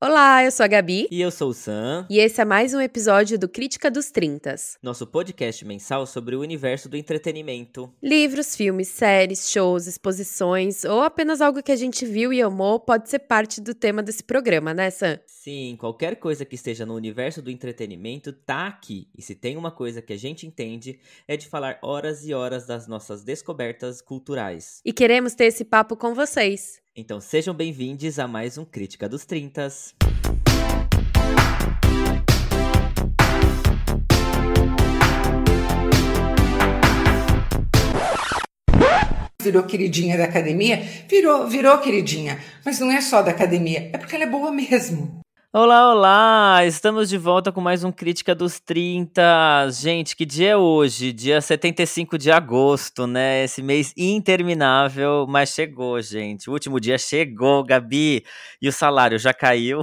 Olá, eu sou a Gabi. E eu sou o Sam. E esse é mais um episódio do Crítica dos Trintas. Nosso podcast mensal sobre o universo do entretenimento. Livros, filmes, séries, shows, exposições ou apenas algo que a gente viu e amou pode ser parte do tema desse programa, né, Sam? Sim, qualquer coisa que esteja no universo do entretenimento tá aqui. E se tem uma coisa que a gente entende é de falar horas e horas das nossas descobertas culturais. E queremos ter esse papo com vocês. Então sejam bem-vindos a mais um Crítica dos Trintas. virou queridinha da academia, virou, virou queridinha. Mas não é só da academia, é porque ela é boa mesmo. Olá, olá! Estamos de volta com mais um Crítica dos 30. Gente, que dia é hoje? Dia 75 de agosto, né? Esse mês interminável, mas chegou, gente. O último dia chegou, Gabi. E o salário já caiu?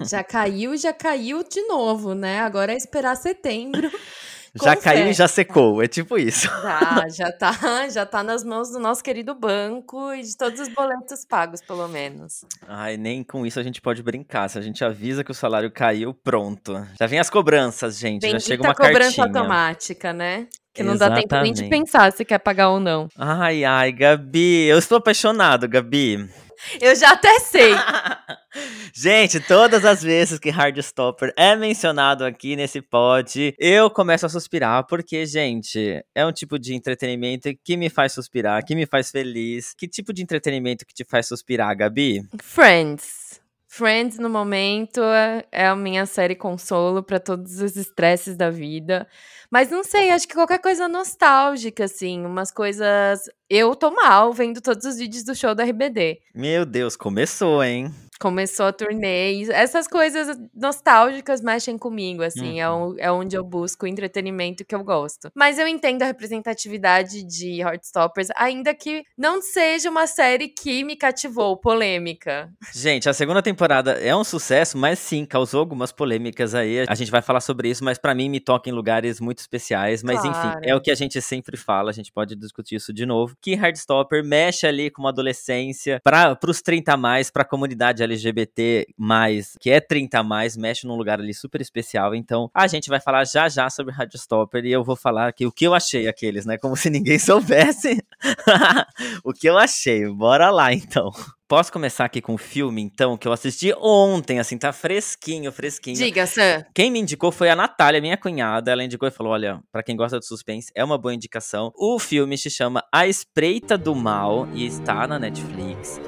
Já caiu, já caiu de novo, né? Agora é esperar setembro. já caiu e já secou, é tipo isso. Já, já tá, já tá nas mãos do nosso querido banco e de todos os boletos pagos, pelo menos. Ai, nem com isso a gente pode brincar. Se a gente avisa que o salário caiu, pronto. Já vem as cobranças, gente. Bendita já chega uma cobrança cartinha. automática, né? Que não Exatamente. dá tempo nem de pensar se quer pagar ou não. Ai, ai, Gabi, eu estou apaixonado, Gabi. Eu já até sei. Gente, todas as vezes que Hardstopper é mencionado aqui nesse pod, eu começo a suspirar, porque, gente, é um tipo de entretenimento que me faz suspirar, que me faz feliz. Que tipo de entretenimento que te faz suspirar, Gabi? Friends. Friends, no momento, é a minha série consolo para todos os estresses da vida. Mas não sei, acho que qualquer coisa nostálgica, assim, umas coisas. Eu tô mal vendo todos os vídeos do show da RBD. Meu Deus, começou, hein? Começou a turnê. Essas coisas nostálgicas mexem comigo, assim. É uhum. É, onde eu busco o entretenimento que eu gosto. Mas eu entendo a representatividade de Heartstoppers, ainda que não seja uma série que me cativou, polêmica. Gente, a segunda temporada é um sucesso, mas sim, causou algumas polêmicas aí. A gente vai falar sobre isso, mas para mim me toca em lugares muito especiais. Mas claro. enfim, é o que a gente sempre fala, a gente pode discutir isso de novo. Que Heartstopper mexe ali com uma adolescência para os 30 a mais, pra comunidade LGBT, que é 30 mais, mexe num lugar ali super especial. Então, a gente vai falar já já sobre Radio Stopper e eu vou falar aqui o que eu achei aqueles, né? Como se ninguém soubesse o que eu achei. Bora lá, então. Posso começar aqui com o filme, então, que eu assisti ontem, assim, tá fresquinho, fresquinho. Diga, Sam. Quem me indicou foi a Natália, minha cunhada. Ela indicou e falou: olha, para quem gosta de suspense, é uma boa indicação. O filme se chama A Espreita do Mal e está na Netflix.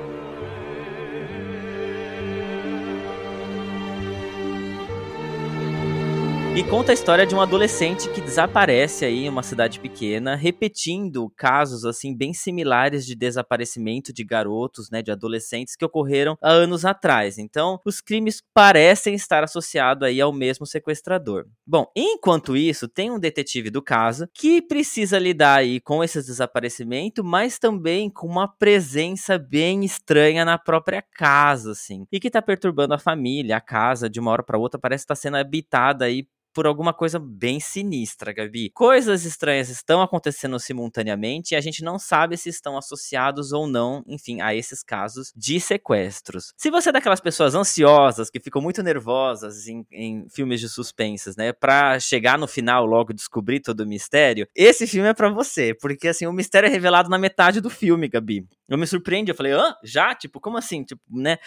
E conta a história de um adolescente que desaparece aí em uma cidade pequena, repetindo casos assim bem similares de desaparecimento de garotos, né, de adolescentes que ocorreram há anos atrás. Então, os crimes parecem estar associados aí ao mesmo sequestrador. Bom, enquanto isso, tem um detetive do caso que precisa lidar aí com esses desaparecimentos, mas também com uma presença bem estranha na própria casa, assim, e que tá perturbando a família, a casa, de uma hora para outra parece estar tá sendo habitada aí por alguma coisa bem sinistra, Gabi. Coisas estranhas estão acontecendo simultaneamente e a gente não sabe se estão associados ou não, enfim, a esses casos de sequestros. Se você é daquelas pessoas ansiosas que ficam muito nervosas em, em filmes de suspensas, né, para chegar no final logo descobrir todo o mistério, esse filme é para você, porque assim, o mistério é revelado na metade do filme, Gabi. Eu me surpreendi, eu falei, hã? Já? Tipo, como assim? Tipo, né?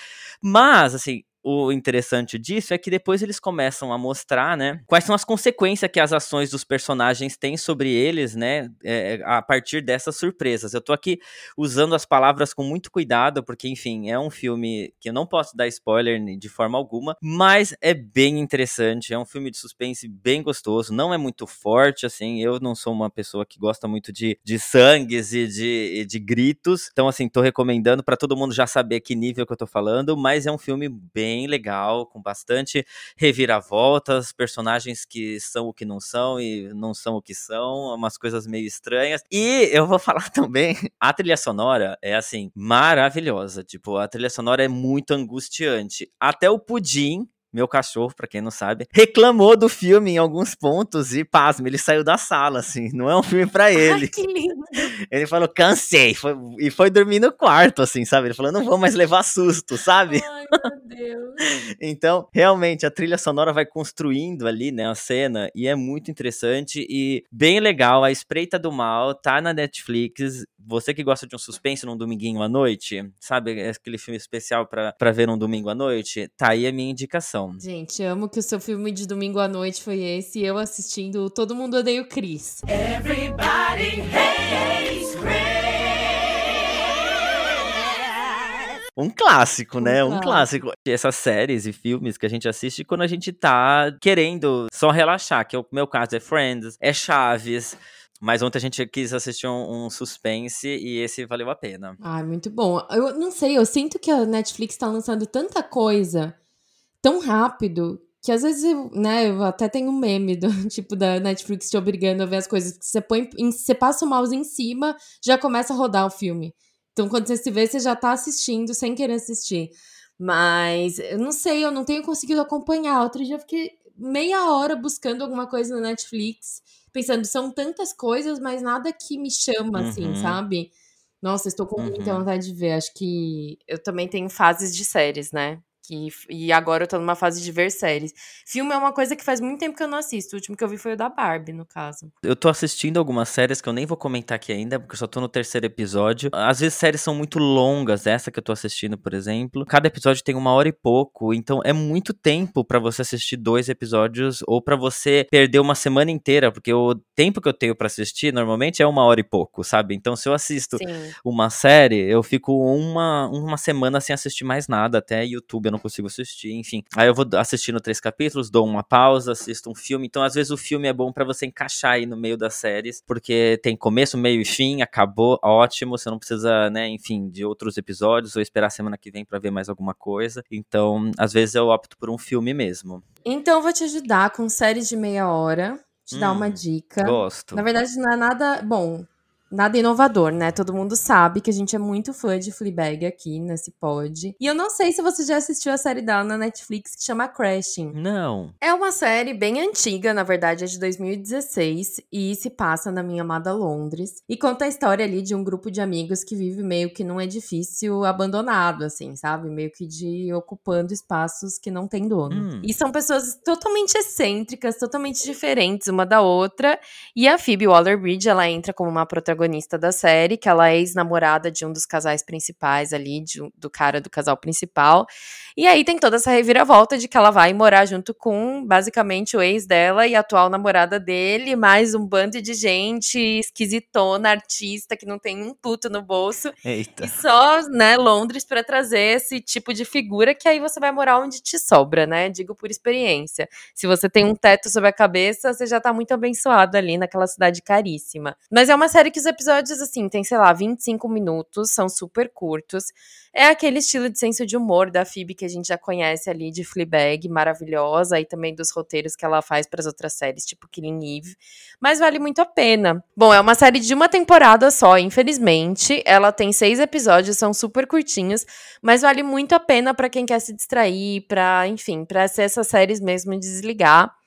Mas, assim, o interessante disso é que depois eles começam a mostrar, né, quais são as consequências que as ações dos personagens têm sobre eles, né, é, a partir dessas surpresas. Eu tô aqui usando as palavras com muito cuidado, porque, enfim, é um filme que eu não posso dar spoiler de forma alguma, mas é bem interessante, é um filme de suspense bem gostoso, não é muito forte, assim, eu não sou uma pessoa que gosta muito de, de sangues e de, de gritos, então, assim, tô recomendando para todo mundo já saber que nível que eu tô falando, mas é um filme bem bem legal, com bastante reviravoltas, personagens que são o que não são e não são o que são, umas coisas meio estranhas. E eu vou falar também, a trilha sonora é assim, maravilhosa. Tipo, a trilha sonora é muito angustiante. Até o Pudim, meu cachorro, para quem não sabe, reclamou do filme em alguns pontos e, pasme, ele saiu da sala, assim. Não é um filme para ele. Ai, que lindo. Ele falou, cansei. Foi, e foi dormir no quarto, assim, sabe? Ele falou, não vou mais levar susto, sabe? Ai, meu Deus. então, realmente, a trilha sonora vai construindo ali, né, a cena, e é muito interessante e bem legal. A Espreita do Mal tá na Netflix. Você que gosta de um suspense num dominguinho à noite, sabe? Aquele filme especial para ver num domingo à noite, tá aí a minha indicação. Gente, amo que o seu filme de domingo à noite foi esse, eu assistindo Todo Mundo Odeia o Chris. Everybody hates Chris. Um clássico, né? Um, um clássico. Essas séries e filmes que a gente assiste quando a gente tá querendo só relaxar, que é o meu caso é Friends, é Chaves. Mas ontem a gente quis assistir um, um, suspense e esse valeu a pena. Ah, muito bom. Eu não sei, eu sinto que a Netflix tá lançando tanta coisa tão rápido que às vezes, eu, né, eu até tenho um meme do tipo da Netflix te obrigando a ver as coisas que você põe, você passa o mouse em cima, já começa a rodar o filme. Então, quando você se vê, você já tá assistindo sem querer assistir. Mas eu não sei, eu não tenho conseguido acompanhar. Outro dia eu fiquei meia hora buscando alguma coisa na Netflix, pensando, são tantas coisas, mas nada que me chama, assim, uhum. assim, sabe? Nossa, estou com muita uhum. vontade de ver. Acho que eu também tenho fases de séries, né? Que, e agora eu tô numa fase de ver séries. Filme é uma coisa que faz muito tempo que eu não assisto. O último que eu vi foi o da Barbie, no caso. Eu tô assistindo algumas séries que eu nem vou comentar aqui ainda, porque eu só tô no terceiro episódio. Às vezes séries são muito longas, essa que eu tô assistindo, por exemplo. Cada episódio tem uma hora e pouco, então é muito tempo para você assistir dois episódios ou para você perder uma semana inteira, porque o tempo que eu tenho para assistir normalmente é uma hora e pouco, sabe? Então se eu assisto Sim. uma série, eu fico uma, uma semana sem assistir mais nada, até YouTube eu não não consigo assistir, enfim. Aí eu vou assistindo três capítulos, dou uma pausa, assisto um filme. Então, às vezes, o filme é bom para você encaixar aí no meio das séries, porque tem começo, meio e fim, acabou, ótimo. Você não precisa, né, enfim, de outros episódios ou esperar semana que vem para ver mais alguma coisa. Então, às vezes, eu opto por um filme mesmo. Então, eu vou te ajudar com séries de meia hora. Te hum, dar uma hum, dica. Gosto. Na verdade, não é nada. Bom, Nada inovador, né? Todo mundo sabe que a gente é muito fã de Fleabag aqui nesse pod. E eu não sei se você já assistiu a série dela na Netflix que chama Crashing. Não. É uma série bem antiga, na verdade é de 2016 e se passa na minha amada Londres. E conta a história ali de um grupo de amigos que vive meio que num edifício abandonado, assim, sabe? Meio que de ocupando espaços que não tem dono. Hum. E são pessoas totalmente excêntricas, totalmente diferentes uma da outra. E a Phoebe Waller-Bridge, ela entra como uma protagonista protagonista da série, que ela é ex-namorada de um dos casais principais ali, de, do cara do casal principal. E aí tem toda essa reviravolta de que ela vai morar junto com, basicamente, o ex dela e a atual namorada dele, mais um bando de gente esquisitona, artista, que não tem um puto no bolso. Eita. E só, né, Londres para trazer esse tipo de figura que aí você vai morar onde te sobra, né? Digo por experiência. Se você tem um teto sobre a cabeça, você já tá muito abençoado ali naquela cidade caríssima. Mas é uma série que episódios, assim, tem, sei lá, 25 minutos, são super curtos. É aquele estilo de senso de humor da Phoebe que a gente já conhece ali de Fleabag, maravilhosa, e também dos roteiros que ela faz para as outras séries, tipo Killing Eve. Mas vale muito a pena. Bom, é uma série de uma temporada só, infelizmente. Ela tem seis episódios, são super curtinhos, mas vale muito a pena para quem quer se distrair, para, enfim, para ser essas séries mesmo desligar.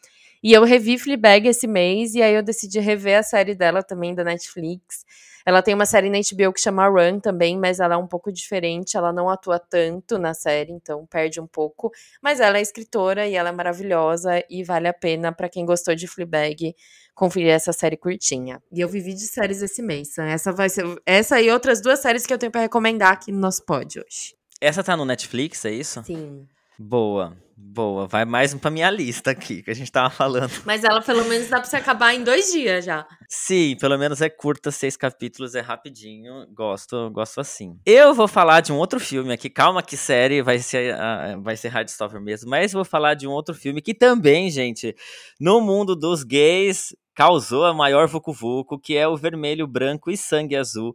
E eu revi Fleabag esse mês, e aí eu decidi rever a série dela também, da Netflix. Ela tem uma série na HBO que chama Run também, mas ela é um pouco diferente, ela não atua tanto na série, então perde um pouco. Mas ela é escritora e ela é maravilhosa e vale a pena para quem gostou de Fleabag conferir essa série curtinha. E eu vivi de séries esse mês. Essa vai ser essa e outras duas séries que eu tenho para recomendar aqui no nosso pod hoje. Essa tá no Netflix, é isso? Sim. Boa, boa. Vai mais pra minha lista aqui, que a gente tava falando. Mas ela pelo menos dá pra você acabar em dois dias já. Sim, pelo menos é curta, seis capítulos, é rapidinho. Gosto, gosto assim. Eu vou falar de um outro filme aqui. Calma que série vai ser, uh, vai ser Hardstopper mesmo. Mas vou falar de um outro filme que também, gente, no mundo dos gays, causou a maior vucu-vucu, que é o Vermelho, Branco e Sangue Azul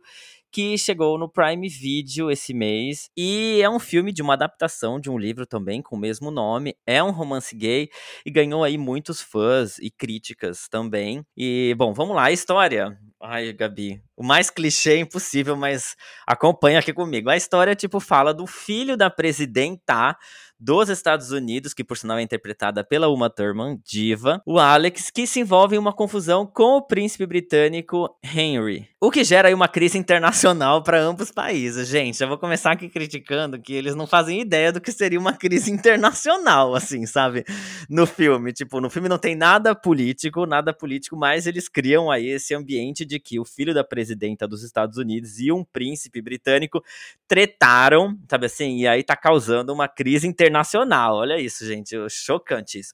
que chegou no Prime Video esse mês. E é um filme de uma adaptação de um livro também com o mesmo nome. É um romance gay e ganhou aí muitos fãs e críticas também. E, bom, vamos lá, a história. Ai, Gabi, o mais clichê impossível, mas acompanha aqui comigo. A história, tipo, fala do filho da presidenta dos Estados Unidos, que por sinal é interpretada pela Uma Thurman, diva, o Alex, que se envolve em uma confusão com o príncipe britânico Henry. O que gera aí uma crise internacional para ambos os países. Gente, eu vou começar aqui criticando que eles não fazem ideia do que seria uma crise internacional, assim, sabe? No filme. Tipo, no filme não tem nada político, nada político, mas eles criam aí esse ambiente de que o filho da presidenta dos Estados Unidos e um príncipe britânico tretaram, sabe assim? E aí tá causando uma crise internacional. Olha isso, gente. Chocante isso.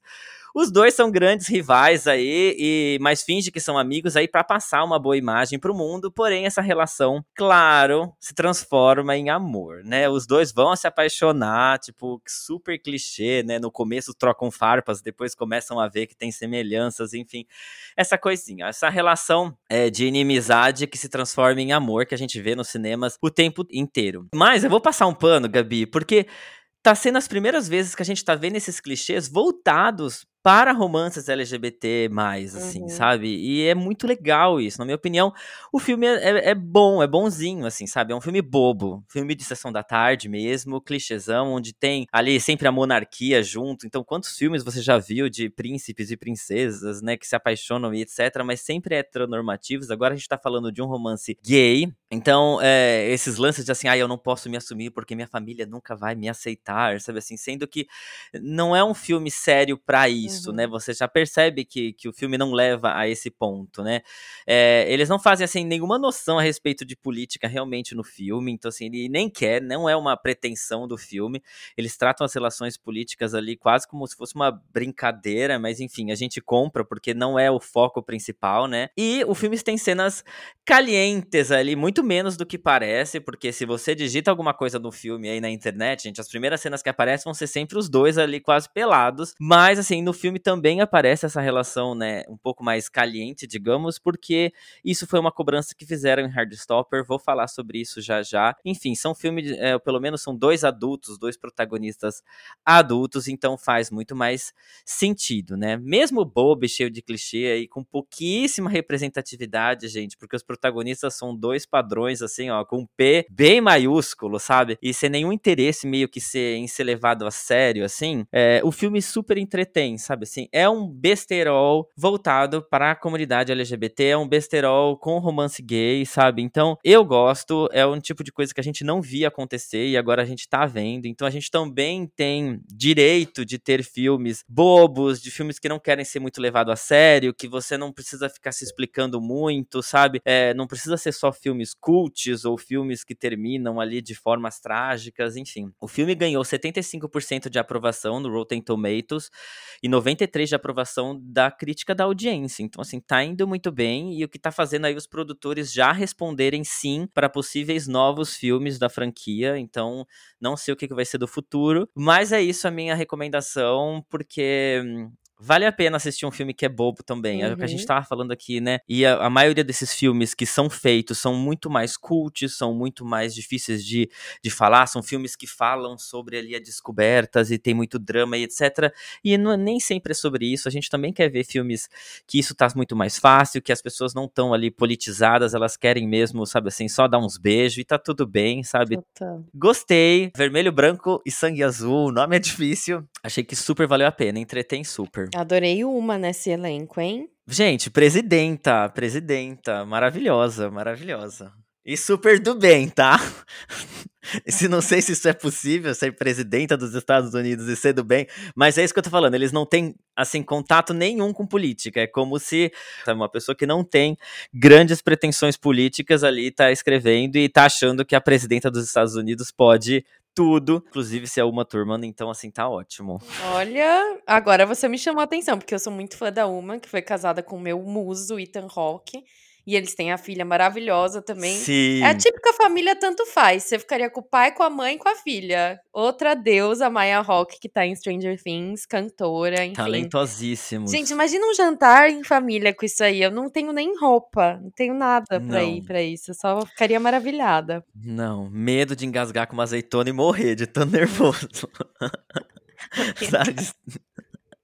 Os dois são grandes rivais aí, e mas finge que são amigos aí para passar uma boa imagem pro mundo, porém essa relação, claro, se transforma em amor, né? Os dois vão se apaixonar, tipo, super clichê, né? No começo trocam farpas, depois começam a ver que tem semelhanças, enfim. Essa coisinha, essa relação é, de inimizade que se transforma em amor que a gente vê nos cinemas o tempo inteiro. Mas eu vou passar um pano, Gabi, porque tá sendo as primeiras vezes que a gente tá vendo esses clichês voltados para romances LGBT+, assim, uhum. sabe? E é muito legal isso, na minha opinião. O filme é, é, é, bom, é bonzinho, assim, sabe? É um filme bobo, filme de sessão da tarde mesmo, clichêzão, onde tem ali sempre a monarquia junto. Então, quantos filmes você já viu de príncipes e princesas, né, que se apaixonam e etc, mas sempre heteronormativos. Agora a gente tá falando de um romance gay. Então, é, esses lances de assim, ah, eu não posso me assumir porque minha família nunca vai me aceitar, sabe assim? Sendo que não é um filme sério para isso isso, uhum. né? Você já percebe que, que o filme não leva a esse ponto, né? É, eles não fazem, assim, nenhuma noção a respeito de política realmente no filme, então, assim, ele nem quer, não é uma pretensão do filme. Eles tratam as relações políticas ali quase como se fosse uma brincadeira, mas enfim, a gente compra porque não é o foco principal, né? E o filme tem cenas calientes ali, muito menos do que parece, porque se você digita alguma coisa no filme aí na internet, gente, as primeiras cenas que aparecem vão ser sempre os dois ali quase pelados, mas assim, no filme também aparece essa relação, né, um pouco mais caliente, digamos, porque isso foi uma cobrança que fizeram em Hardstopper. Vou falar sobre isso já já. Enfim, são filmes, é, pelo menos são dois adultos, dois protagonistas adultos, então faz muito mais sentido, né? Mesmo bobo, cheio de clichê aí, com pouquíssima representatividade, gente, porque os protagonistas são dois padrões, assim, ó, com P bem maiúsculo, sabe? E sem nenhum interesse meio que ser, em ser levado a sério, assim, é, o filme super entretém, sabe? sabe assim? É um besterol voltado para a comunidade LGBT, é um besterol com romance gay, sabe? Então, eu gosto, é um tipo de coisa que a gente não via acontecer e agora a gente tá vendo. Então, a gente também tem direito de ter filmes bobos, de filmes que não querem ser muito levado a sério, que você não precisa ficar se explicando muito, sabe? É, não precisa ser só filmes cults ou filmes que terminam ali de formas trágicas, enfim. O filme ganhou 75% de aprovação no Rotten Tomatoes e 93 de aprovação da crítica da audiência. Então, assim, tá indo muito bem e o que tá fazendo aí os produtores já responderem sim para possíveis novos filmes da franquia. Então, não sei o que vai ser do futuro, mas é isso a minha recomendação, porque hum, vale a pena assistir um filme que é bobo também. Uhum. É o que a gente uhum. tava falando aqui, né? E a, a, maioria desses filmes que são feitos são muito mais cults, são muito mais difíceis de, de falar, são filmes que falam sobre ali as descobertas e tem muito drama e etc. E não, nem sempre é sobre isso. A gente também quer ver filmes que isso tá muito mais fácil, que as pessoas não estão ali politizadas, elas querem mesmo, sabe assim, só dar uns beijos e tá tudo bem, sabe? Total. Gostei. Vermelho, branco e sangue azul. O nome é difícil. Achei que super valeu a pena, entretém super. Adorei uma nesse elenco, hein? Gente, presidenta, presidenta, maravilhosa, maravilhosa. E super do bem, tá? se não sei se isso é possível, ser presidenta dos Estados Unidos e ser do bem, mas é isso que eu tô falando, eles não têm, assim, contato nenhum com política, é como se sabe, uma pessoa que não tem grandes pretensões políticas ali tá escrevendo e tá achando que a presidenta dos Estados Unidos pode tudo, inclusive se é uma turma, então assim tá ótimo. Olha, agora você me chamou a atenção, porque eu sou muito fã da Uma, que foi casada com o meu muso, Ethan Hawke. E eles têm a filha maravilhosa também. Sim. É a típica família tanto faz. Você ficaria com o pai, com a mãe, com a filha. Outra deusa, Maya Hawke, que tá em Stranger Things, cantora, enfim. Talentosíssimo. Gente, imagina um jantar em família com isso aí. Eu não tenho nem roupa, não tenho nada pra não. ir pra isso. Eu só ficaria maravilhada. Não, medo de engasgar com uma azeitona e morrer de tão nervoso. Sabe?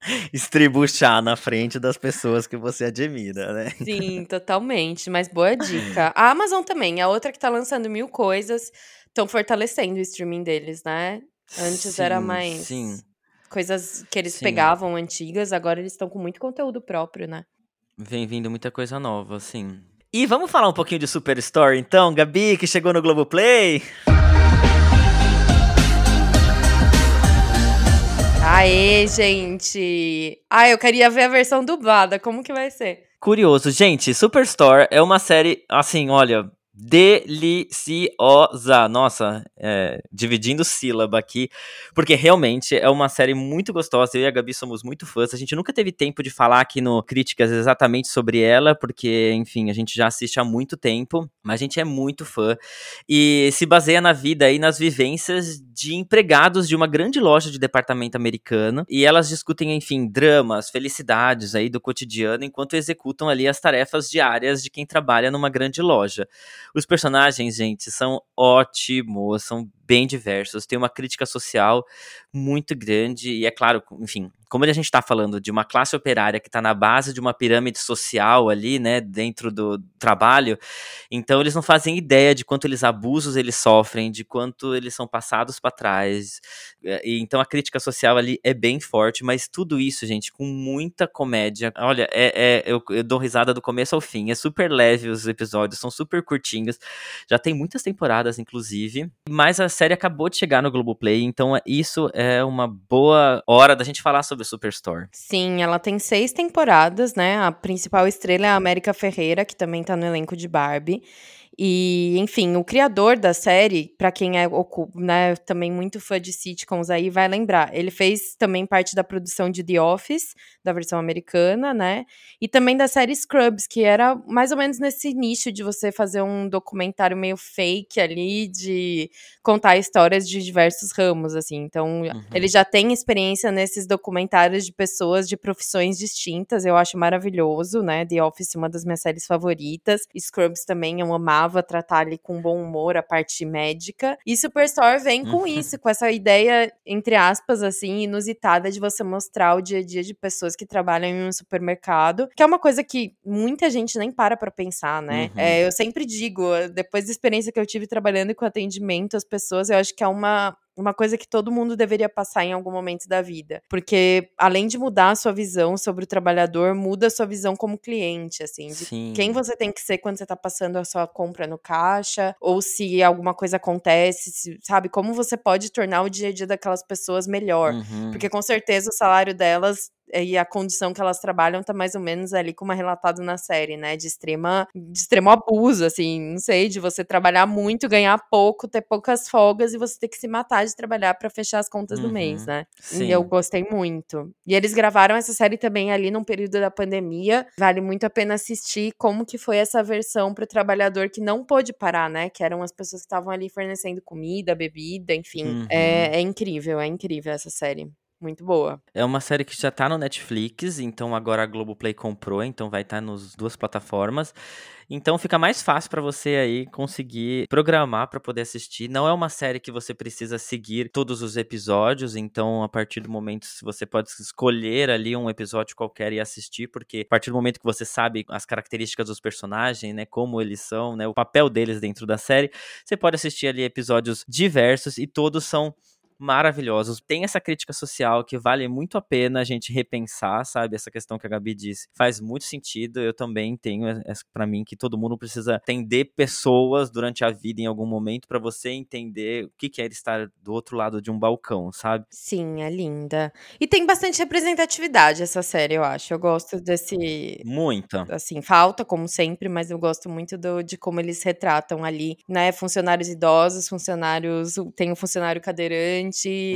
estribuchar na frente das pessoas que você admira, né? Sim, totalmente. Mas boa dica. A Amazon também, a outra que tá lançando mil coisas, estão fortalecendo o streaming deles, né? Antes sim, era mais Sim. coisas que eles Sim. pegavam antigas, agora eles estão com muito conteúdo próprio, né? Vem vindo muita coisa nova, sim. E vamos falar um pouquinho de Superstore, então, Gabi, que chegou no Globoplay. Aê, gente! Ah, eu queria ver a versão dublada, como que vai ser? Curioso, gente, Superstore é uma série, assim, olha, deliciosa. Nossa, é, dividindo sílaba aqui, porque realmente é uma série muito gostosa. Eu e a Gabi somos muito fãs. A gente nunca teve tempo de falar aqui no Críticas exatamente sobre ela, porque, enfim, a gente já assiste há muito tempo, mas a gente é muito fã. E se baseia na vida e nas vivências de empregados de uma grande loja de departamento americano. E elas discutem, enfim, dramas, felicidades aí do cotidiano, enquanto executam ali as tarefas diárias de quem trabalha numa grande loja. Os personagens, gente, são ótimos, são bem diversos, tem uma crítica social muito grande, e é claro, enfim, como a gente está falando de uma classe operária que está na base de uma pirâmide social ali, né, dentro do trabalho, então eles não fazem ideia de quanto eles abusos eles sofrem, de quanto eles são passados para trás, e então a crítica social ali é bem forte, mas tudo isso, gente, com muita comédia. Olha, é, é eu, eu dou risada do começo ao fim, é super leve os episódios, são super curtinhos, já tem muitas temporadas, inclusive, mas a série acabou de chegar no Globoplay, então isso é uma boa hora da gente falar sobre Superstore. Sim, ela tem seis temporadas, né? A principal estrela é a América Ferreira, que também tá no elenco de Barbie. E, enfim, o criador da série, para quem é né, também muito fã de sitcoms aí, vai lembrar. Ele fez também parte da produção de The Office, da versão americana, né? E também da série Scrubs, que era mais ou menos nesse nicho de você fazer um documentário meio fake ali, de contar histórias de diversos ramos, assim. Então, uhum. ele já tem experiência nesses documentários de pessoas de profissões distintas, eu acho maravilhoso, né? The Office, uma das minhas séries favoritas. Scrubs também, eu amava tratar ali com bom humor a parte médica. E Superstore vem com uhum. isso, com essa ideia, entre aspas, assim, inusitada de você mostrar o dia a dia de pessoas que trabalham em um supermercado, que é uma coisa que muita gente nem para pra pensar, né? Uhum. É, eu sempre digo, depois da experiência que eu tive trabalhando com atendimento às pessoas, eu acho que é uma uma coisa que todo mundo deveria passar em algum momento da vida. Porque, além de mudar a sua visão sobre o trabalhador, muda a sua visão como cliente, assim, de Sim. quem você tem que ser quando você tá passando a sua compra no caixa, ou se alguma coisa acontece, se, sabe? Como você pode tornar o dia a dia daquelas pessoas melhor. Uhum. Porque com certeza o salário delas e a condição que elas trabalham tá mais ou menos ali como é relatado na série, né? De extrema, de extremo abuso, assim, não sei, de você trabalhar muito, ganhar pouco, ter poucas folgas e você ter que se matar de trabalhar para fechar as contas uhum, do mês, uhum. né? Sim. E eu gostei muito. E eles gravaram essa série também ali num período da pandemia. Vale muito a pena assistir como que foi essa versão para o trabalhador que não pôde parar, né? Que eram as pessoas que estavam ali fornecendo comida, bebida, enfim. Uhum. É, é incrível, é incrível essa série. Muito boa. É uma série que já tá no Netflix, então agora a Globoplay comprou, então vai estar tá nas duas plataformas. Então fica mais fácil para você aí conseguir programar para poder assistir. Não é uma série que você precisa seguir todos os episódios, então a partir do momento você pode escolher ali um episódio qualquer e assistir, porque a partir do momento que você sabe as características dos personagens, né, como eles são, né, o papel deles dentro da série, você pode assistir ali episódios diversos e todos são maravilhosos. Tem essa crítica social que vale muito a pena a gente repensar, sabe? Essa questão que a Gabi disse faz muito sentido. Eu também tenho para mim que todo mundo precisa atender pessoas durante a vida em algum momento para você entender o que é estar do outro lado de um balcão, sabe? Sim, é linda. E tem bastante representatividade essa série, eu acho. Eu gosto desse muita. Assim, falta como sempre, mas eu gosto muito do, de como eles retratam ali, né, funcionários idosos, funcionários, tem um funcionário cadeirante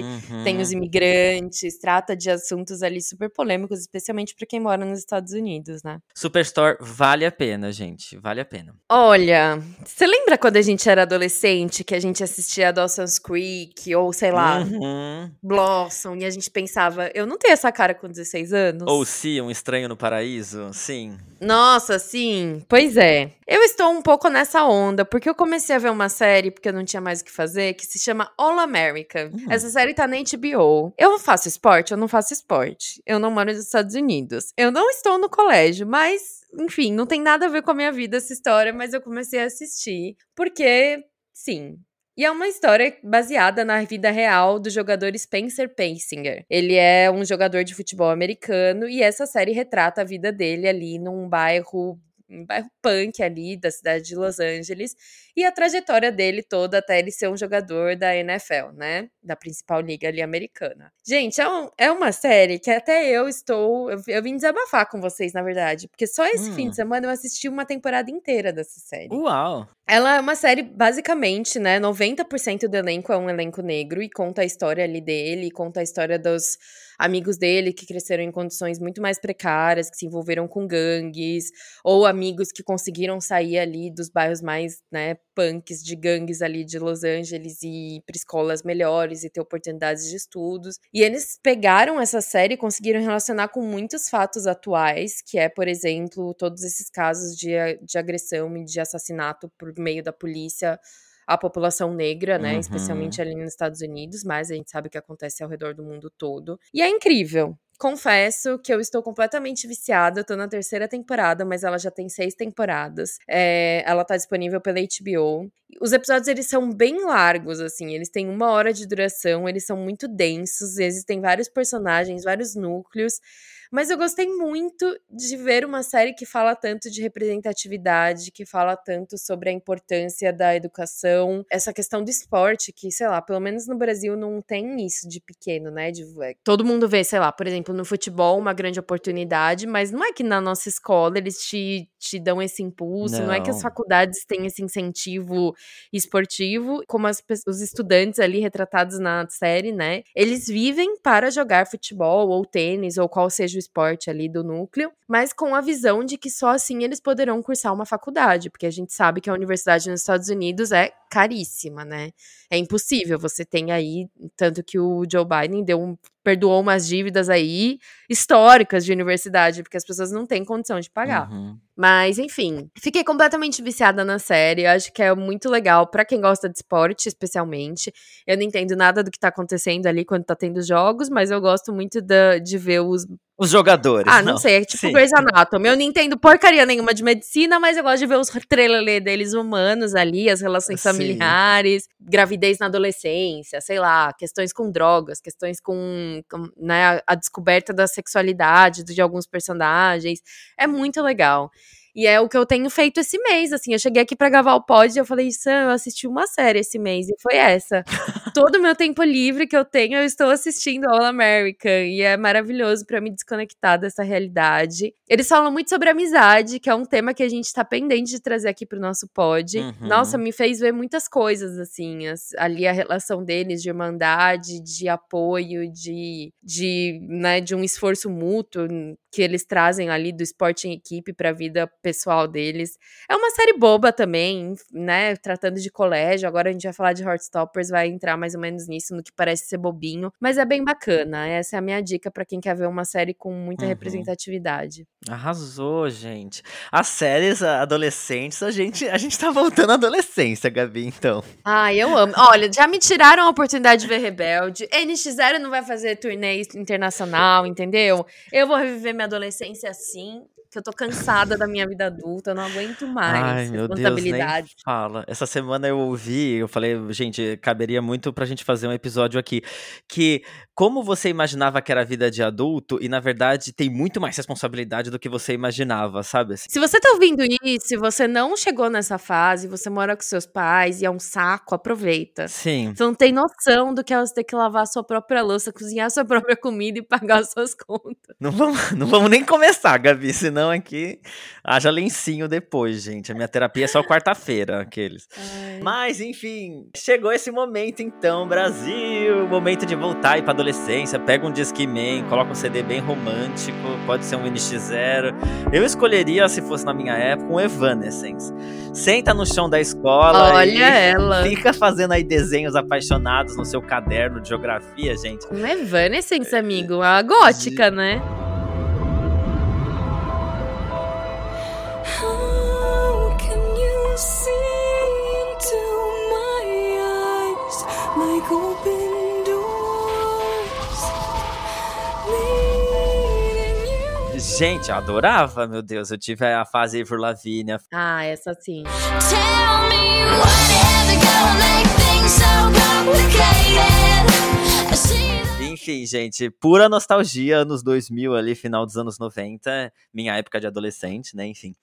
uhum. tem os uhum. imigrantes, trata de assuntos ali super polêmicos, especialmente para quem mora nos Estados Unidos, né? Superstore vale a pena, gente, vale a pena. Olha, você lembra quando a gente era adolescente que a gente assistia Dawson's Creek ou sei lá, uhum. Blossom e a gente pensava, eu não tenho essa cara com 16 anos? Ou se um estranho no paraíso, sim. Nossa, sim. Pois é. Eu estou um pouco nessa onda, porque eu comecei a ver uma série, porque eu não tinha mais o que fazer, que se chama All America. Hum. Essa série tá na HBO. Eu faço esporte? Eu não faço esporte. Eu não moro nos Estados Unidos. Eu não estou no colégio, mas, enfim, não tem nada a ver com a minha vida essa história, mas eu comecei a assistir, porque, sim, E é uma história baseada na vida real do jogador Spencer Pensinger. Ele é um jogador de futebol americano e essa série retrata a vida dele ali num bairro um bairro punk ali da cidade de Los Angeles, e a trajetória dele toda até ele ser um jogador da NFL, né? Da principal liga ali americana. Gente, é, um, é uma série que até eu estou. Eu, eu, vim desabafar com vocês, na verdade, porque só esse hum. fim de hum. semana eu assisti uma temporada inteira dessa série. Uau! Ela é uma série, basicamente, né? 90% do elenco é um elenco negro e conta a história ali dele, conta a história dos amigos dele que cresceram em condições muito mais precárias, que se envolveram com gangues, ou amigos que conseguiram sair ali dos bairros mais, né, punks de gangues ali de Los Angeles e ir para escolas melhores e ter oportunidades de estudos. E eles pegaram essa série e conseguiram relacionar com muitos fatos atuais, que é, por exemplo, todos esses casos de, de agressão e de assassinato por meio da polícia a população negra, né? Uhum. Especialmente ali nos Estados Unidos, mas a gente sabe que acontece ao redor do mundo todo. E é incrível. Confesso que eu estou completamente viciada. Eu tô na terceira temporada, mas ela já tem seis temporadas. É, ela tá disponível pela HBO. Os episódios, eles são bem largos, assim. Eles têm uma hora de duração, eles são muito densos. Existem vários personagens, vários núcleos. Mas eu gostei muito de ver uma série que fala tanto de representatividade, que fala tanto sobre a importância da educação, essa questão do esporte, que, sei lá, pelo menos no Brasil não tem isso de pequeno, né? De, é, todo mundo vê, sei lá, por exemplo, no futebol, uma grande oportunidade, mas não é que na nossa escola eles te, te dão esse impulso, não. não é que as faculdades têm esse incentivo esportivo, como as, os estudantes ali retratados na série, né? Eles vivem para jogar futebol ou tênis ou qual seja o esporte ali do núcleo, mas com a visão de que só assim eles poderão cursar uma faculdade, porque a gente sabe que a universidade nos Estados Unidos é caríssima, né? É impossível. Você tem aí, tanto que o Joe Biden deu um, perdoou umas dívidas aí históricas de universidade, porque as pessoas não têm condição de pagar. Uhum. Mas, enfim, fiquei completamente viciada na série. Eu acho que é muito legal para quem gosta de esporte, especialmente. Eu não entendo nada do que tá acontecendo ali quando tá tendo jogos, mas eu gosto muito de, de ver os os jogadores. Ah, não, não. sei, é tipo Sim. Grey's Anatomy. Eu não entendo porcaria nenhuma de medicina, mas eu gosto de ver os trelelê deles humanos ali, as relações Sim. familiares, gravidez na adolescência, sei lá, questões com drogas, questões com, com né, a descoberta da sexualidade de alguns personagens. É muito legal. E é o que eu tenho feito esse mês, assim. Eu cheguei aqui para gravar o pod e eu falei, Sam, eu assisti uma série esse mês e foi essa. Todo o meu tempo livre que eu tenho, eu estou assistindo All American e é maravilhoso para me desconectar dessa realidade. Eles falam muito sobre amizade, que é um tema que a gente tá pendente de trazer aqui pro nosso pod. Uhum. Nossa, me fez ver muitas coisas, assim, as, ali a relação deles de irmandade, de apoio, de, de, né, de um esforço mútuo que eles trazem ali do esporte em equipe para a vida pessoal deles. É uma série boba também, né? Tratando de colégio. Agora a gente vai falar de Heartstoppers, vai entrar mais ou menos nisso, no que parece ser bobinho, mas é bem bacana. Essa é a minha dica para quem quer ver uma série com muita uhum. representatividade. Arrasou, gente. As séries adolescentes, a gente, a gente tá voltando à adolescência, Gabi, então. Ah, eu amo. Olha, já me tiraram a oportunidade de ver Rebelde. NX0 não vai fazer turnê internacional, entendeu? Eu vou reviver minha adolescência assim, que eu tô cansada da minha vida adulta, eu não aguento mais. Ai, meu Deus, nem fala. Essa semana eu ouvi, eu falei, gente, caberia muito pra gente fazer um episódio aqui, que como você imaginava que era a vida de adulto e na verdade tem muito mais responsabilidade do que você imaginava, sabe? Assim? Se você tá ouvindo isso, e você não chegou nessa fase, você mora com seus pais e é um saco, aproveita. Sim. Você não tem noção do que é você ter que lavar a sua própria louça, cozinhar a sua própria comida e pagar as suas contas. Não vamos, não vamos nem começar, Gabi, senão aqui haja lencinho depois, gente. A minha terapia é só quarta-feira, aqueles. Ai. Mas, enfim, chegou esse momento então, Brasil, momento de voltar e pra adolescência, pega um Discman, coloca um CD bem romântico, pode ser um NX0. Eu escolheria, se fosse na minha época, um Evanescence. Senta no chão da escola Olha e ela. fica fazendo aí desenhos apaixonados no seu caderno de geografia, gente. Um Evanescence, amigo, a gótica, né? Gente, eu adorava, meu Deus. Eu tive a fase Ivor Lavigne. Ah, essa sim. Tell me what like things Enfim, gente, pura nostalgia, anos 2000 ali, final dos anos 90, minha época de adolescente, né, enfim.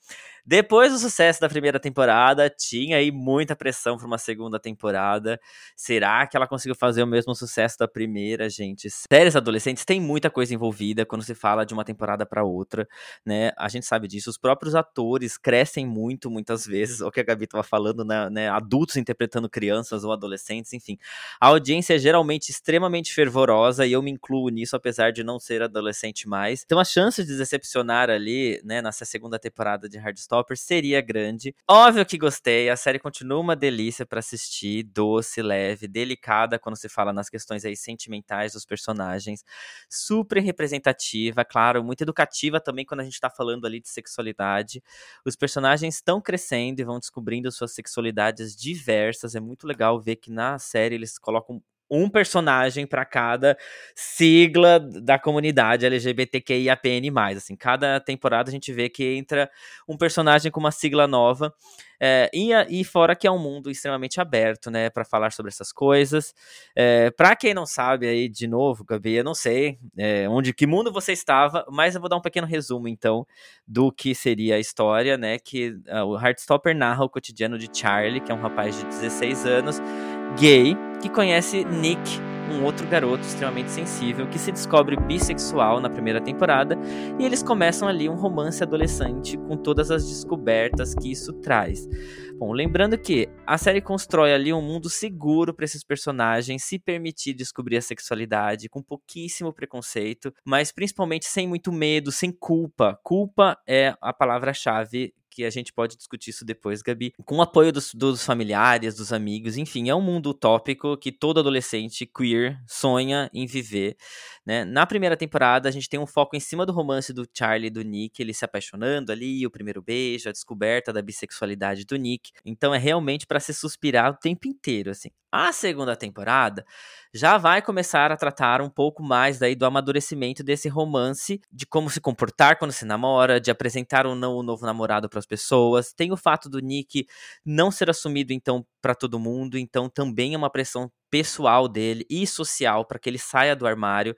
Depois do sucesso da primeira temporada, tinha aí muita pressão para uma segunda temporada. Será que ela conseguiu fazer o mesmo sucesso da primeira, gente? Séries adolescentes tem muita coisa envolvida quando se fala de uma temporada para outra, né? A gente sabe disso. Os próprios atores crescem muito, muitas vezes. O que a Gabi estava falando, né, né? Adultos interpretando crianças ou adolescentes, enfim. A audiência é geralmente extremamente fervorosa e eu me incluo nisso, apesar de não ser adolescente mais. Então a chance de decepcionar ali, né, nessa segunda temporada de Hardstop seria grande. Óbvio que gostei, a série continua uma delícia para assistir, doce, leve, delicada quando se fala nas questões aí sentimentais dos personagens, super representativa, claro, muito educativa também quando a gente tá falando ali de sexualidade. Os personagens estão crescendo e vão descobrindo suas sexualidades diversas, é muito legal ver que na série eles colocam um personagem para cada sigla da comunidade LGBTQIAPN+. Assim, cada temporada a gente vê que entra um personagem com uma sigla nova. É, e, e, fora que é um mundo extremamente aberto, né, para falar sobre essas coisas. É, para quem não sabe aí, de novo, Gabi, eu não sei é, onde, que mundo você estava, mas eu vou dar um pequeno resumo, então, do que seria a história, né, que uh, o Heartstopper narra o cotidiano de Charlie, que é um rapaz de 16 anos, gay, que conhece Nick, um outro garoto extremamente sensível que se descobre bissexual na primeira temporada e eles começam ali um romance adolescente com todas as descobertas que isso traz. Bom, lembrando que a série constrói ali um mundo seguro para esses personagens se permitir descobrir a sexualidade com pouquíssimo preconceito, mas principalmente sem muito medo, sem culpa. Culpa é a palavra-chave que a gente pode discutir isso depois, Gabi, com o apoio dos, dos familiares, dos amigos, enfim, é um mundo utópico que todo adolescente queer sonha em viver, né? Na primeira temporada, a gente tem um foco em cima do romance do Charlie e do Nick, ele se apaixonando ali, o primeiro beijo, a descoberta da bissexualidade do Nick. Então é realmente para se suspirar o tempo inteiro, assim. A segunda temporada já vai começar a tratar um pouco mais daí do amadurecimento desse romance, de como se comportar quando se namora, de apresentar ou não o novo namorado para as pessoas. Tem o fato do Nick não ser assumido então para todo mundo, então também é uma pressão pessoal dele e social para que ele saia do armário.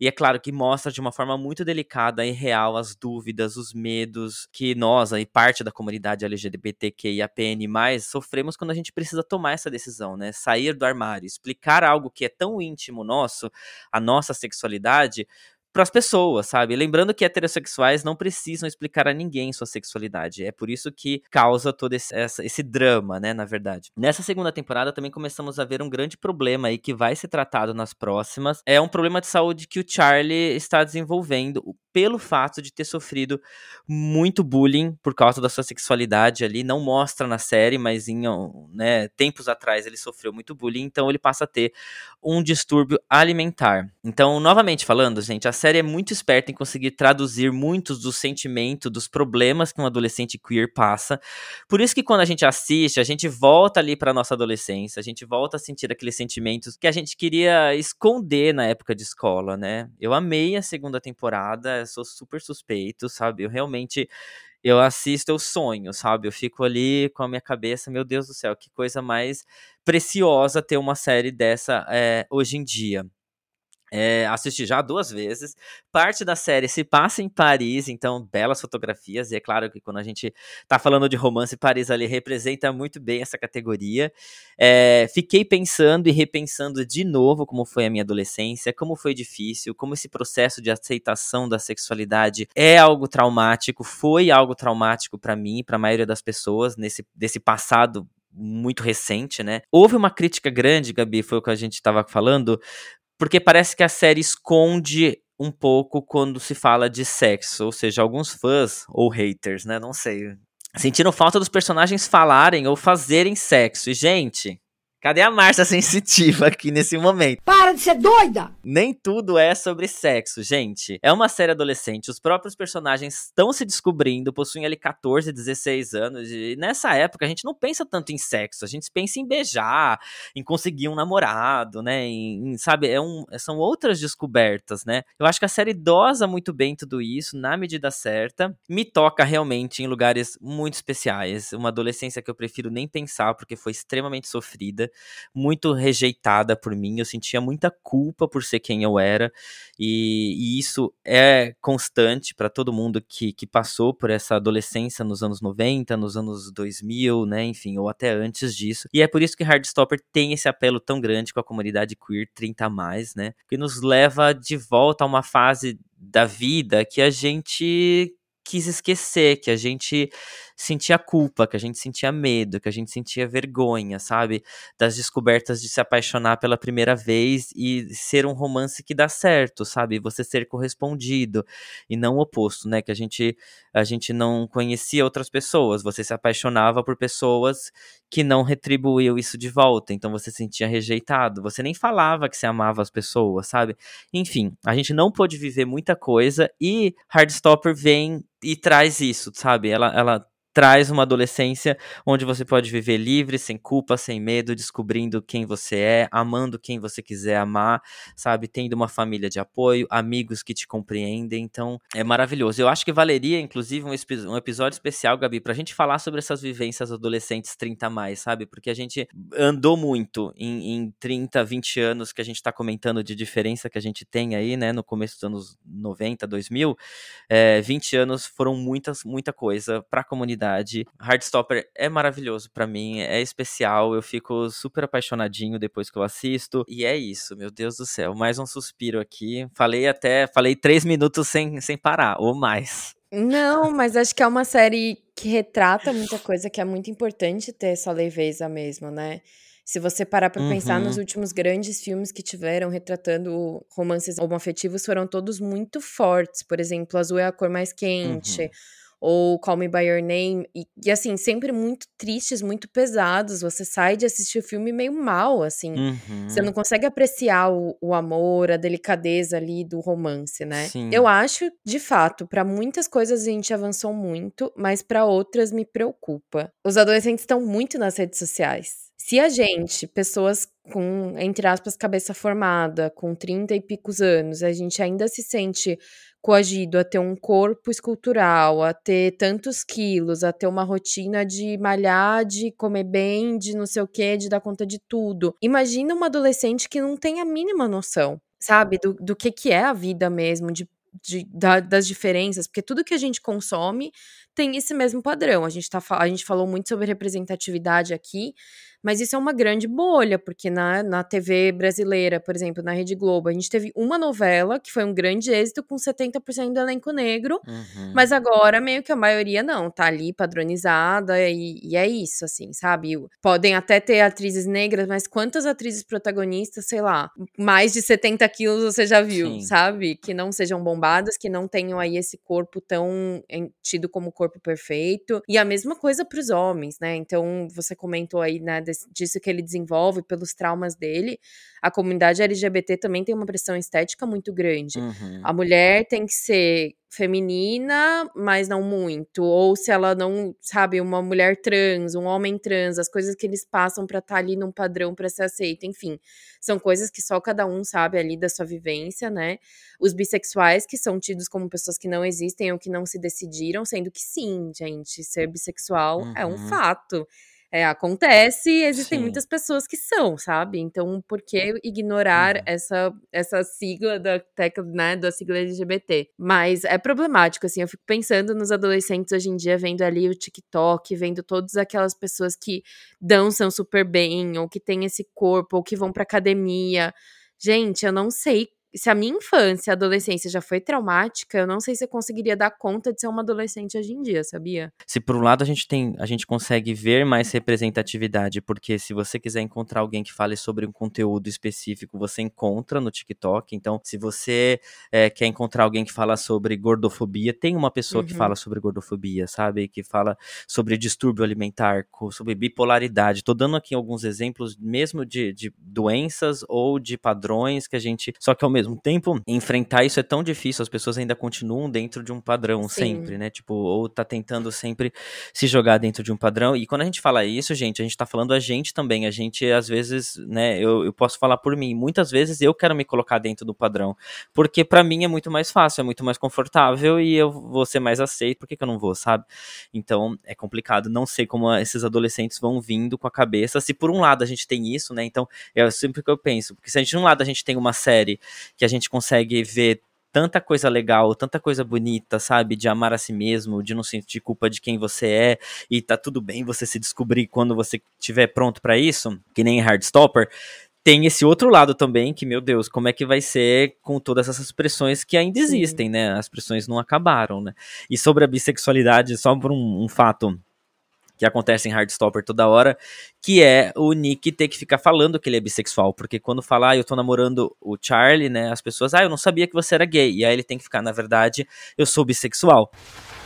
E é claro que mostra de uma forma muito delicada e real as dúvidas, os medos que nós, aí parte da comunidade LGBTQIAPN+, sofremos quando a gente precisa tomar essa decisão, né? Sair do armário, explicar algo que é tão íntimo nosso, a nossa sexualidade, para as pessoas, sabe? Lembrando que heterossexuais não precisam explicar a ninguém sua sexualidade. É por isso que causa todo esse, essa, esse drama, né? Na verdade. Nessa segunda temporada também começamos a ver um grande problema aí que vai ser tratado nas próximas. É um problema de saúde que o Charlie está desenvolvendo pelo fato de ter sofrido muito bullying por causa da sua sexualidade ali. Não mostra na série, mas em né, tempos atrás ele sofreu muito bullying, então ele passa a ter um distúrbio alimentar. Então, novamente falando, gente, a série é muito esperta em conseguir traduzir muitos dos sentimentos, dos problemas que um adolescente queer passa. Por isso que quando a gente assiste, a gente volta ali para nossa adolescência, a gente volta a sentir aqueles sentimentos que a gente queria esconder na época de escola, né? Eu amei a segunda temporada, sou super suspeito, sabe? Eu realmente eu assisto, eu sonho, sabe? Eu fico ali com a minha cabeça, meu Deus do céu, que coisa mais preciosa ter uma série dessa é, hoje em dia. É, assisti já duas vezes. Parte da série se passa em Paris, então belas fotografias. E é claro que quando a gente tá falando de romance, Paris ali representa muito bem essa categoria. É, fiquei pensando e repensando de novo como foi a minha adolescência, como foi difícil, como esse processo de aceitação da sexualidade é algo traumático, foi algo traumático para mim, para a maioria das pessoas nesse desse passado muito recente, né? Houve uma crítica grande, Gabi, foi o que a gente estava falando, porque parece que a série esconde um pouco quando se fala de sexo, ou seja, alguns fãs ou haters, né, não sei, sentiram falta dos personagens falarem ou fazerem sexo. E gente, Cadê a Márcia sensitiva aqui nesse momento? Para de ser doida! Nem tudo é sobre sexo, gente. É uma série adolescente, os próprios personagens estão se descobrindo, possuem ali 14, 16 anos, e nessa época a gente não pensa tanto em sexo, a gente pensa em beijar, em conseguir um namorado, né? Em, em, sabe, é um, são outras descobertas, né? Eu acho que a série dosa muito bem tudo isso, na medida certa, me toca realmente em lugares muito especiais, uma adolescência que eu prefiro nem pensar, porque foi extremamente sofrida. Muito rejeitada por mim, eu sentia muita culpa por ser quem eu era, e, e isso é constante para todo mundo que, que passou por essa adolescência nos anos 90, nos anos 2000, né, enfim, ou até antes disso. E é por isso que Hardstopper tem esse apelo tão grande com a comunidade queer 30 mais, né? Que nos leva de volta a uma fase da vida que a gente quis esquecer, que a gente sentia culpa, que a gente sentia medo, que a gente sentia vergonha, sabe? Das descobertas de se apaixonar pela primeira vez e ser um romance que dá certo, sabe? Você ser correspondido e não o oposto, né? Que a gente a gente não conhecia outras pessoas, você se apaixonava por pessoas que não retribuíam isso de volta, então você se sentia rejeitado, você nem falava que você amava as pessoas, sabe? Enfim, a gente não pôde viver muita coisa e Hardstopper vem e traz isso, sabe? Ela, ela traz uma adolescência onde você pode viver livre, sem culpa, sem medo, descobrindo quem você é, amando quem você quiser amar, sabe? Tendo uma família de apoio, amigos que te compreendem. Então, é maravilhoso. Eu acho que valeria, inclusive, um, um episódio especial, Gabi, pra gente falar sobre essas vivências adolescentes 30 mais, sabe? Porque a gente andou muito em, em 30, 20 anos que a gente tá comentando de diferença que a gente tem aí, né? No começo dos anos 90, 2000. É, 20 anos foram muitas, muita coisa pra comunidade verdade. Heartstopper é maravilhoso para mim, é especial, eu fico super apaixonadinho depois que eu assisto. E é isso, meu Deus do céu, mais um suspiro aqui. Falei até, falei três minutos sem, sem parar, ou mais. Não, mas acho que é uma série que retrata muita coisa que é muito importante ter essa leveza mesmo, né? Se você parar pra uhum. pensar nos uhum. últimos grandes filmes que tiveram retratando romances homoafetivos, foram todos muito fortes. Por exemplo, Azul é a cor mais quente. Uhum ou Call Me By Your Name, e, e, assim, sempre muito tristes, muito pesados. Você sai de assistir o filme meio mal, assim. Uhum. Você não consegue apreciar o, o, amor, a delicadeza ali do romance, né? Sim. Eu acho, de fato, para muitas coisas a gente avançou muito, mas para outras me preocupa. Os adolescentes estão muito nas redes sociais. Se a gente, pessoas com, entre aspas, cabeça formada, com 30 e picos anos, a gente ainda se sente coagido a ter um corpo escultural, a ter tantos quilos, a ter uma rotina de malhar, de comer bem, de não sei o que, de dar conta de tudo. Imagina uma adolescente que não tem a mínima noção, sabe, do, do que, que é a vida mesmo, de, de da, das diferenças, porque tudo que a gente consome tem esse mesmo padrão. A gente, tá, a gente falou muito sobre representatividade aqui, mas isso é uma grande bolha, porque na, na TV brasileira, por exemplo, na Rede Globo, a gente teve uma novela que foi um grande êxito com 70% do elenco negro, uhum. mas agora meio que a maioria não, tá ali padronizada e, e, é isso, assim, sabe? Podem até ter atrizes negras, mas quantas atrizes protagonistas, sei lá, mais de 70 quilos você já viu, Sim. sabe? Que não sejam bombadas, que não tenham aí esse corpo tão tido como corpo perfeito. E a mesma coisa para os homens, né? Então, você comentou aí, né, disso que ele desenvolve, pelos traumas dele, a comunidade LGBT também tem uma pressão estética muito grande. Uhum. A mulher tem que ser feminina, mas não muito. Ou se ela não, sabe, uma mulher trans, um homem trans, as coisas que eles passam para estar tá ali num padrão para ser aceito, enfim. São coisas que só cada um sabe ali da sua vivência, né? Os bissexuais, que são tidos como pessoas que não existem ou que não se decidiram, sendo que sim, gente, ser bissexual uhum. é um uhum. fato é, acontece e existem Sim. muitas pessoas que são, sabe? Então, por que ignorar uhum. essa, essa sigla da tecla, né, da sigla LGBT? Mas é problemático, assim, eu fico pensando nos adolescentes hoje em dia, vendo ali o TikTok, vendo todas aquelas pessoas que dançam super bem, ou que têm esse corpo, ou que vão pra academia. Gente, eu não sei se a minha infância, adolescência já foi traumática, eu não sei se eu conseguiria dar conta de ser uma adolescente hoje em dia, sabia? Se por um lado a gente tem, a gente consegue ver mais representatividade, porque se você quiser encontrar alguém que fale sobre um conteúdo específico, você encontra no TikTok. Então, se você é, quer encontrar alguém que fala sobre gordofobia, tem uma pessoa uhum. que fala sobre gordofobia, sabe? Que fala sobre distúrbio alimentar, sobre bipolaridade. Tô dando aqui alguns exemplos mesmo de, de doenças ou de padrões que a gente. Só que ao mesmo mesmo tempo, enfrentar isso é tão difícil, as pessoas ainda continuam dentro de um padrão Sim. sempre, né? Tipo, ou tá tentando sempre se jogar dentro de um padrão. E quando a gente fala isso, gente, a gente tá falando a gente também. A gente, às vezes, né, eu, eu posso falar por mim, muitas vezes eu quero me colocar dentro do padrão. Porque para mim é muito mais fácil, é muito mais confortável e eu vou ser mais aceito, por que, que eu não vou, sabe? Então é complicado. Não sei como esses adolescentes vão vindo com a cabeça. Se por um lado a gente tem isso, né? Então, é sempre que eu penso. Porque se a gente, de um lado, a gente tem uma série que a gente consegue ver tanta coisa legal, tanta coisa bonita, sabe? De amar a si mesmo, de não sentir culpa de quem você é, e tá tudo bem você se descobrir quando você estiver pronto para isso, que nem Hardstopper. Tem esse outro lado também, que, meu Deus, como é que vai ser com todas essas pressões que ainda existem, Sim. né? As pressões não acabaram, né? E sobre a bissexualidade, só por um, um fato que acontece em Hardstopper toda hora, que é o Nick ter que ficar falando que ele é bissexual, porque quando fala, ah, eu tô namorando o Charlie, né, as pessoas, ah, eu não sabia que você era gay, e aí ele tem que ficar, na verdade, eu sou bissexual.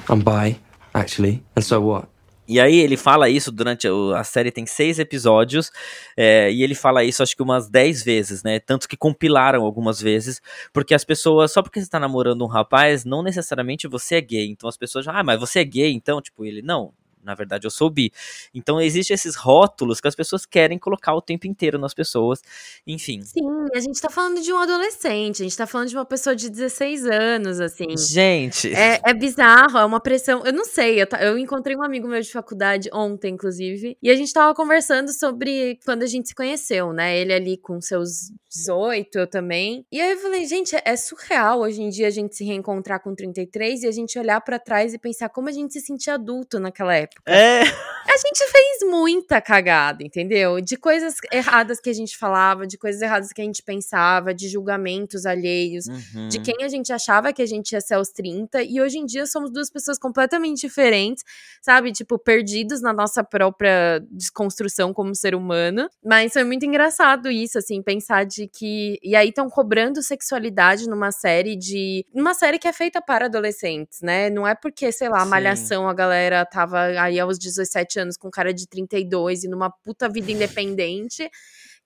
I'm bi, actually, and so what? E aí ele fala isso durante a, série tem seis episódios é, e ele fala isso acho que umas dez vezes, né? Tanto que compilaram algumas vezes, porque as pessoas só porque você tá namorando um rapaz, não necessariamente você é gay. Então as pessoas, ah, mas você é gay, então tipo ele não, na verdade eu sou bi. Então existem esses rótulos que as pessoas querem colocar o tempo inteiro nas pessoas, enfim. Sim, a gente tá falando de um adolescente, a gente tá falando de uma pessoa de 16 anos, assim. Gente! É, é bizarro, é uma pressão, eu não sei, eu, eu encontrei um amigo meu de faculdade ontem, inclusive, e a gente tava conversando sobre quando a gente se conheceu, né, ele ali com seus 18, eu também. E aí eu falei, gente, é surreal hoje em dia a gente se reencontrar com 33 e a gente olhar para trás e pensar como a gente se sentia adulto naquela época. É. A gente fez muita cagada, entendeu? De coisas erradas que a gente falava, de coisas erradas que a gente pensava, de julgamentos alheios, uhum. de quem a gente achava que a gente ia ser aos 30. E hoje em dia somos duas pessoas completamente diferentes, sabe? Tipo, perdidos na nossa própria desconstrução como ser humano. Mas foi muito engraçado isso, assim, pensar de que. E aí estão cobrando sexualidade numa série de. Uma série que é feita para adolescentes, né? Não é porque, sei lá, a Malhação, a galera tava aí aos 17 anos com cara de 32 e numa puta vida independente.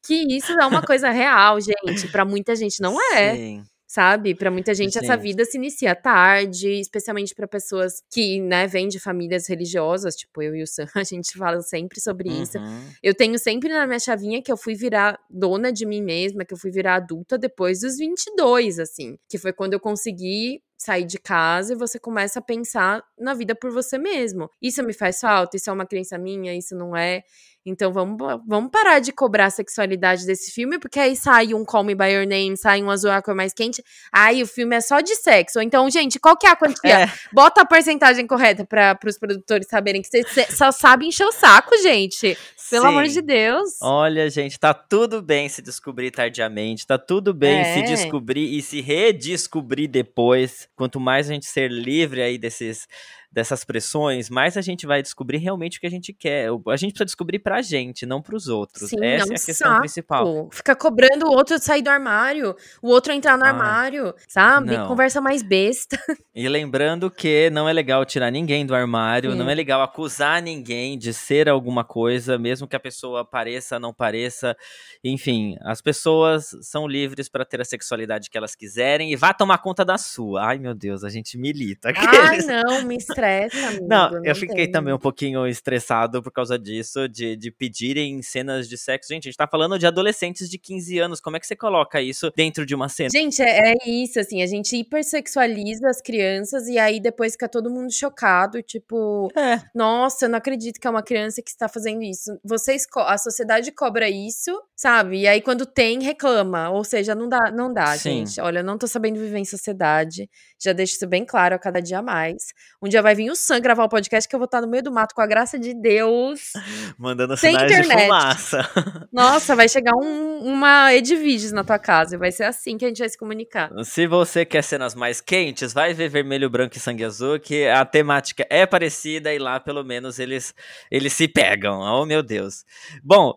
Que isso é uma coisa real, gente. Para muita gente não é. Sim sabe? Para muita gente Sim. essa vida se inicia tarde, especialmente para pessoas que, né, vêm de famílias religiosas, tipo eu e o Sam, a gente fala sempre sobre uhum. isso. Eu tenho sempre na minha chavinha que eu fui virar dona de mim mesma, que eu fui virar adulta depois dos 22, assim, que foi quando eu consegui sair de casa e você começa a pensar na vida por você mesmo. Isso me faz falta, isso é uma crença minha, isso não é. Então vamos, vamos parar de cobrar a sexualidade desse filme, porque aí sai um Call Me By Your Name, sai um Azul Aqua Mais Quente, aí o filme é só de sexo. Então, gente, qual que é a quantia? É. Bota a porcentagem correta para os produtores saberem que você só sabe encher o saco, gente. Pelo Sim. amor de Deus. Olha, gente, tá tudo bem se descobrir tardiamente, tá tudo bem é. se descobrir e se redescobrir depois. Quanto mais a gente ser livre aí desses dessas pressões, mais a gente vai descobrir realmente o que a gente quer. A gente precisa descobrir pra gente, não pros outros. Sim, Essa é, um é a questão saco. principal. Fica cobrando o outro sair do armário, o outro entrar no armário, sabe? Não. Conversa mais besta. E lembrando que não é legal tirar ninguém do armário, não é legal acusar ninguém de ser alguma coisa, mesmo que a pessoa pareça, não pareça. Enfim, as pessoas são livres para ter a sexualidade que elas quiserem e vá tomar conta da sua. Ai, meu Deus, a gente milita. Ai, não, me estressa, amigo, Não, não eu fiquei também um pouquinho estressado por causa disso, de, de pedirem cenas de sexo. Gente, a gente tá falando de adolescentes de 15 anos. Como é que você coloca isso dentro de uma cena? Gente, é, é isso, assim, a gente hipersexualiza as crianças e aí depois fica todo mundo chocado, tipo, é. nossa, eu não acredito que é uma criança que está fazendo isso. Vocês, a sociedade cobra isso, sabe? E aí quando tem, reclama. Ou seja, não dá, não dá, Sim. gente. Olha, não tô sabendo viver em sociedade. Já deixo isso bem claro a cada dia mais. Um dia vai vir o Sam gravar o podcast que eu vou estar no meio do mato com a graça de Deus. Mandando sinais internet. de fumaça. Nossa, vai chegar um, uma Edviges na tua casa e vai ser assim que a gente vai se comunicar. Se você quer cenas mais quentes, vai ver Vermelho, Branco e Sangue Azul, que a temática é parecida e lá pelo menos eles, eles se pegam. Oh, meu Deus. Bom,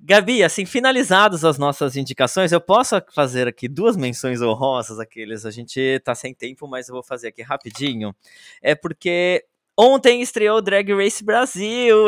Gabi, assim, finalizadas as nossas indicações, eu posso fazer aqui duas menções honrosas, aqueles, a gente tá sem tempo, mas eu vou fazer aqui rapidinho. É porque Ontem estreou Drag Race Brasil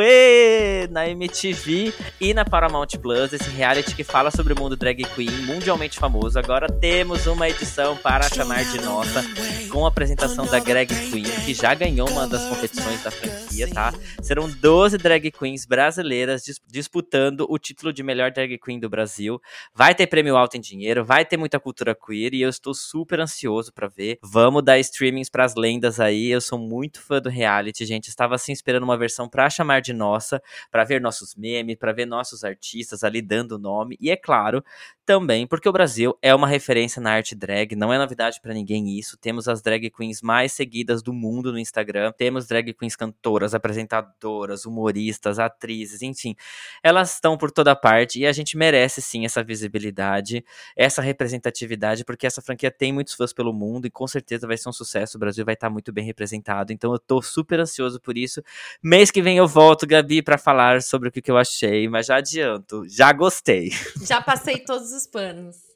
na MTV e na Paramount Plus, esse reality que fala sobre o mundo drag queen mundialmente famoso. Agora temos uma edição para chamar de nossa, com a apresentação da Greg Queen, que já ganhou uma das competições da franquia, tá? Serão 12 drag queens brasileiras dis disputando o título de melhor drag queen do Brasil. Vai ter prêmio alto em dinheiro, vai ter muita cultura queer e eu estou super ansioso para ver. Vamos dar streamings para as lendas aí. Eu sou muito fã do reality reality, gente. Estava assim esperando uma versão para chamar de nossa, para ver nossos memes, para ver nossos artistas ali dando nome. E é claro, também porque o Brasil é uma referência na arte drag, não é novidade para ninguém isso. Temos as drag queens mais seguidas do mundo no Instagram, temos drag queens cantoras, apresentadoras, humoristas, atrizes, enfim. Elas estão por toda parte e a gente merece sim essa visibilidade, essa representatividade, porque essa franquia tem muitos fãs pelo mundo e com certeza vai ser um sucesso. O Brasil vai estar muito bem representado. Então eu tô super super ansioso por isso. Mês que vem eu volto, Gabi, para falar sobre o que, que eu achei, mas já adianto, já gostei. Já passei todos os panos.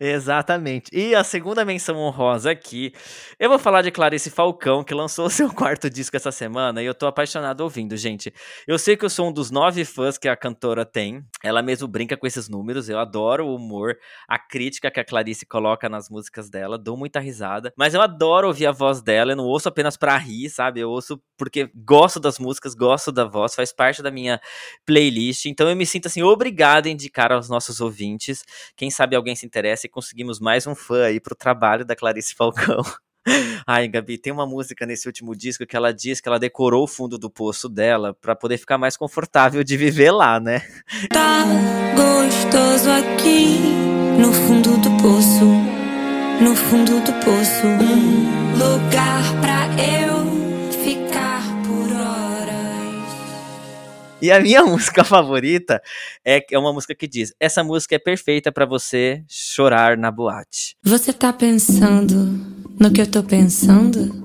Exatamente. E a segunda menção honrosa aqui, eu vou falar de Clarice Falcão, que lançou seu quarto disco essa semana, e eu tô apaixonado ouvindo, gente. Eu sei que eu sou um dos nove fãs que a cantora tem, ela mesmo brinca com esses números, eu adoro o humor, a crítica que a Clarice coloca nas músicas dela, dou muita risada, mas eu adoro ouvir a voz dela, eu não ouço apenas pra rir, sabe? Eu ouço porque gosto das músicas, gosto da voz, faz parte da minha playlist, então eu me sinto assim, obrigado a indicar aos nossos ouvintes, quem sabe alguém se interessa e conseguimos mais um fã aí pro trabalho da Clarice Falcão. Ai, Gabi, tem uma música nesse último disco que ela diz que ela decorou o fundo do poço dela para poder ficar mais confortável de viver lá, né? Tá gostoso aqui no fundo do poço, no fundo do poço, um lugar pra eu E a minha música favorita é, é uma música que diz: Essa música é perfeita para você chorar na boate. Você tá pensando no que eu tô pensando?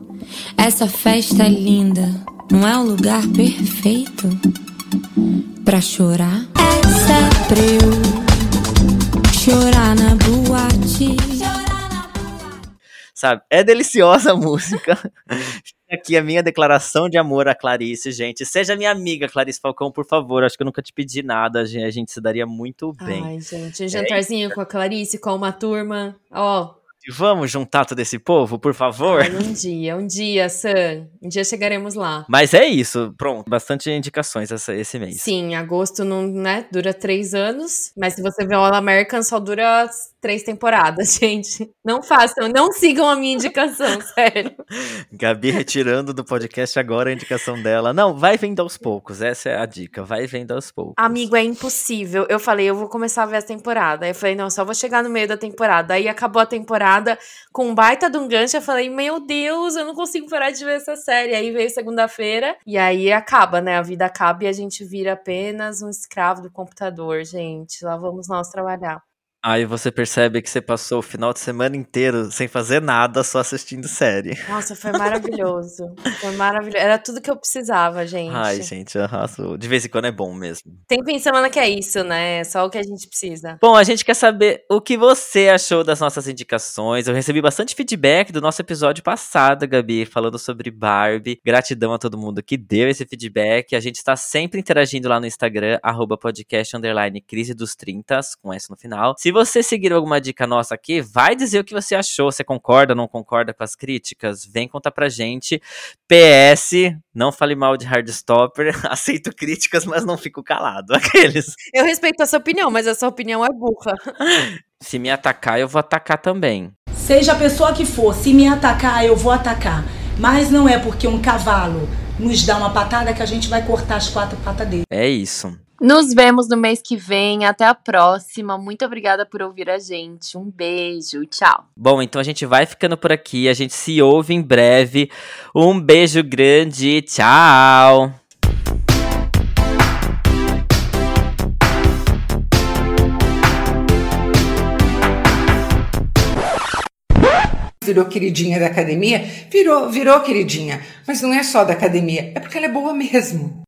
Essa festa é linda, não é o lugar perfeito pra chorar? Essa é pra eu chorar na boate. Sabe? É deliciosa a música. Aqui a minha declaração de amor a Clarice, gente. Seja minha amiga, Clarice Falcão, por favor. Acho que eu nunca te pedi nada. A gente se daria muito bem. Ai, gente, um jantarzinho é com a Clarice, com uma turma. Ó, Vamos juntar todo esse povo, por favor? Ai, um dia, um dia, Sam. Um dia chegaremos lá. Mas é isso, pronto. Bastante indicações essa, esse mês. Sim, agosto não, né, dura três anos. Mas se você vê o All American, só dura três temporadas, gente. Não façam, não sigam a minha indicação, sério. Gabi retirando do podcast agora a indicação dela. Não, vai vendo aos poucos, essa é a dica. Vai vendo aos poucos. Amigo, é impossível. Eu falei, eu vou começar a ver a temporada. Aí eu falei, não, só vou chegar no meio da temporada. Aí acabou a temporada com um baita de um gancho. Eu falei, meu Deus, eu não consigo parar de ver essa série. Aí veio segunda-feira e aí acaba, né? A vida acaba e a gente vira apenas um escravo do computador, gente. Lá vamos nós trabalhar. Aí você percebe que você passou o final de semana inteiro sem fazer nada, só assistindo série. Nossa, foi maravilhoso. foi maravilhoso. Era tudo que eu precisava, gente. Ai, gente, arrasou. De vez em quando é bom mesmo. Tem fim de semana que é isso, né? É só o que a gente precisa. Bom, a gente quer saber o que você achou das nossas indicações. Eu recebi bastante feedback do nosso episódio passado, Gabi, falando sobre Barbie. Gratidão a todo mundo que deu esse feedback. A gente está sempre interagindo lá no Instagram, arroba podcast underline crise dos 30, com S no final. Se você seguir alguma dica nossa aqui, vai dizer o que você achou. Você concorda, não concorda com as críticas? Vem contar pra gente. PS, não fale mal de Hardstopper. Aceito críticas, mas não fico calado. Aqueles. Eu respeito a sua opinião, mas a sua opinião é burra. Se me atacar, eu vou atacar também. Seja a pessoa que for, se me atacar, eu vou atacar. Mas não é porque um cavalo nos dá uma patada que a gente vai cortar as quatro patas dele. É isso. Nos vemos no mês que vem. Até a próxima. Muito obrigada por ouvir a gente. Um beijo. Tchau. Bom, então a gente vai ficando por aqui. A gente se ouve em breve. Um beijo grande. Tchau. virou queridinha da academia, virou, virou queridinha. Mas não é só da academia, é porque ela é boa mesmo.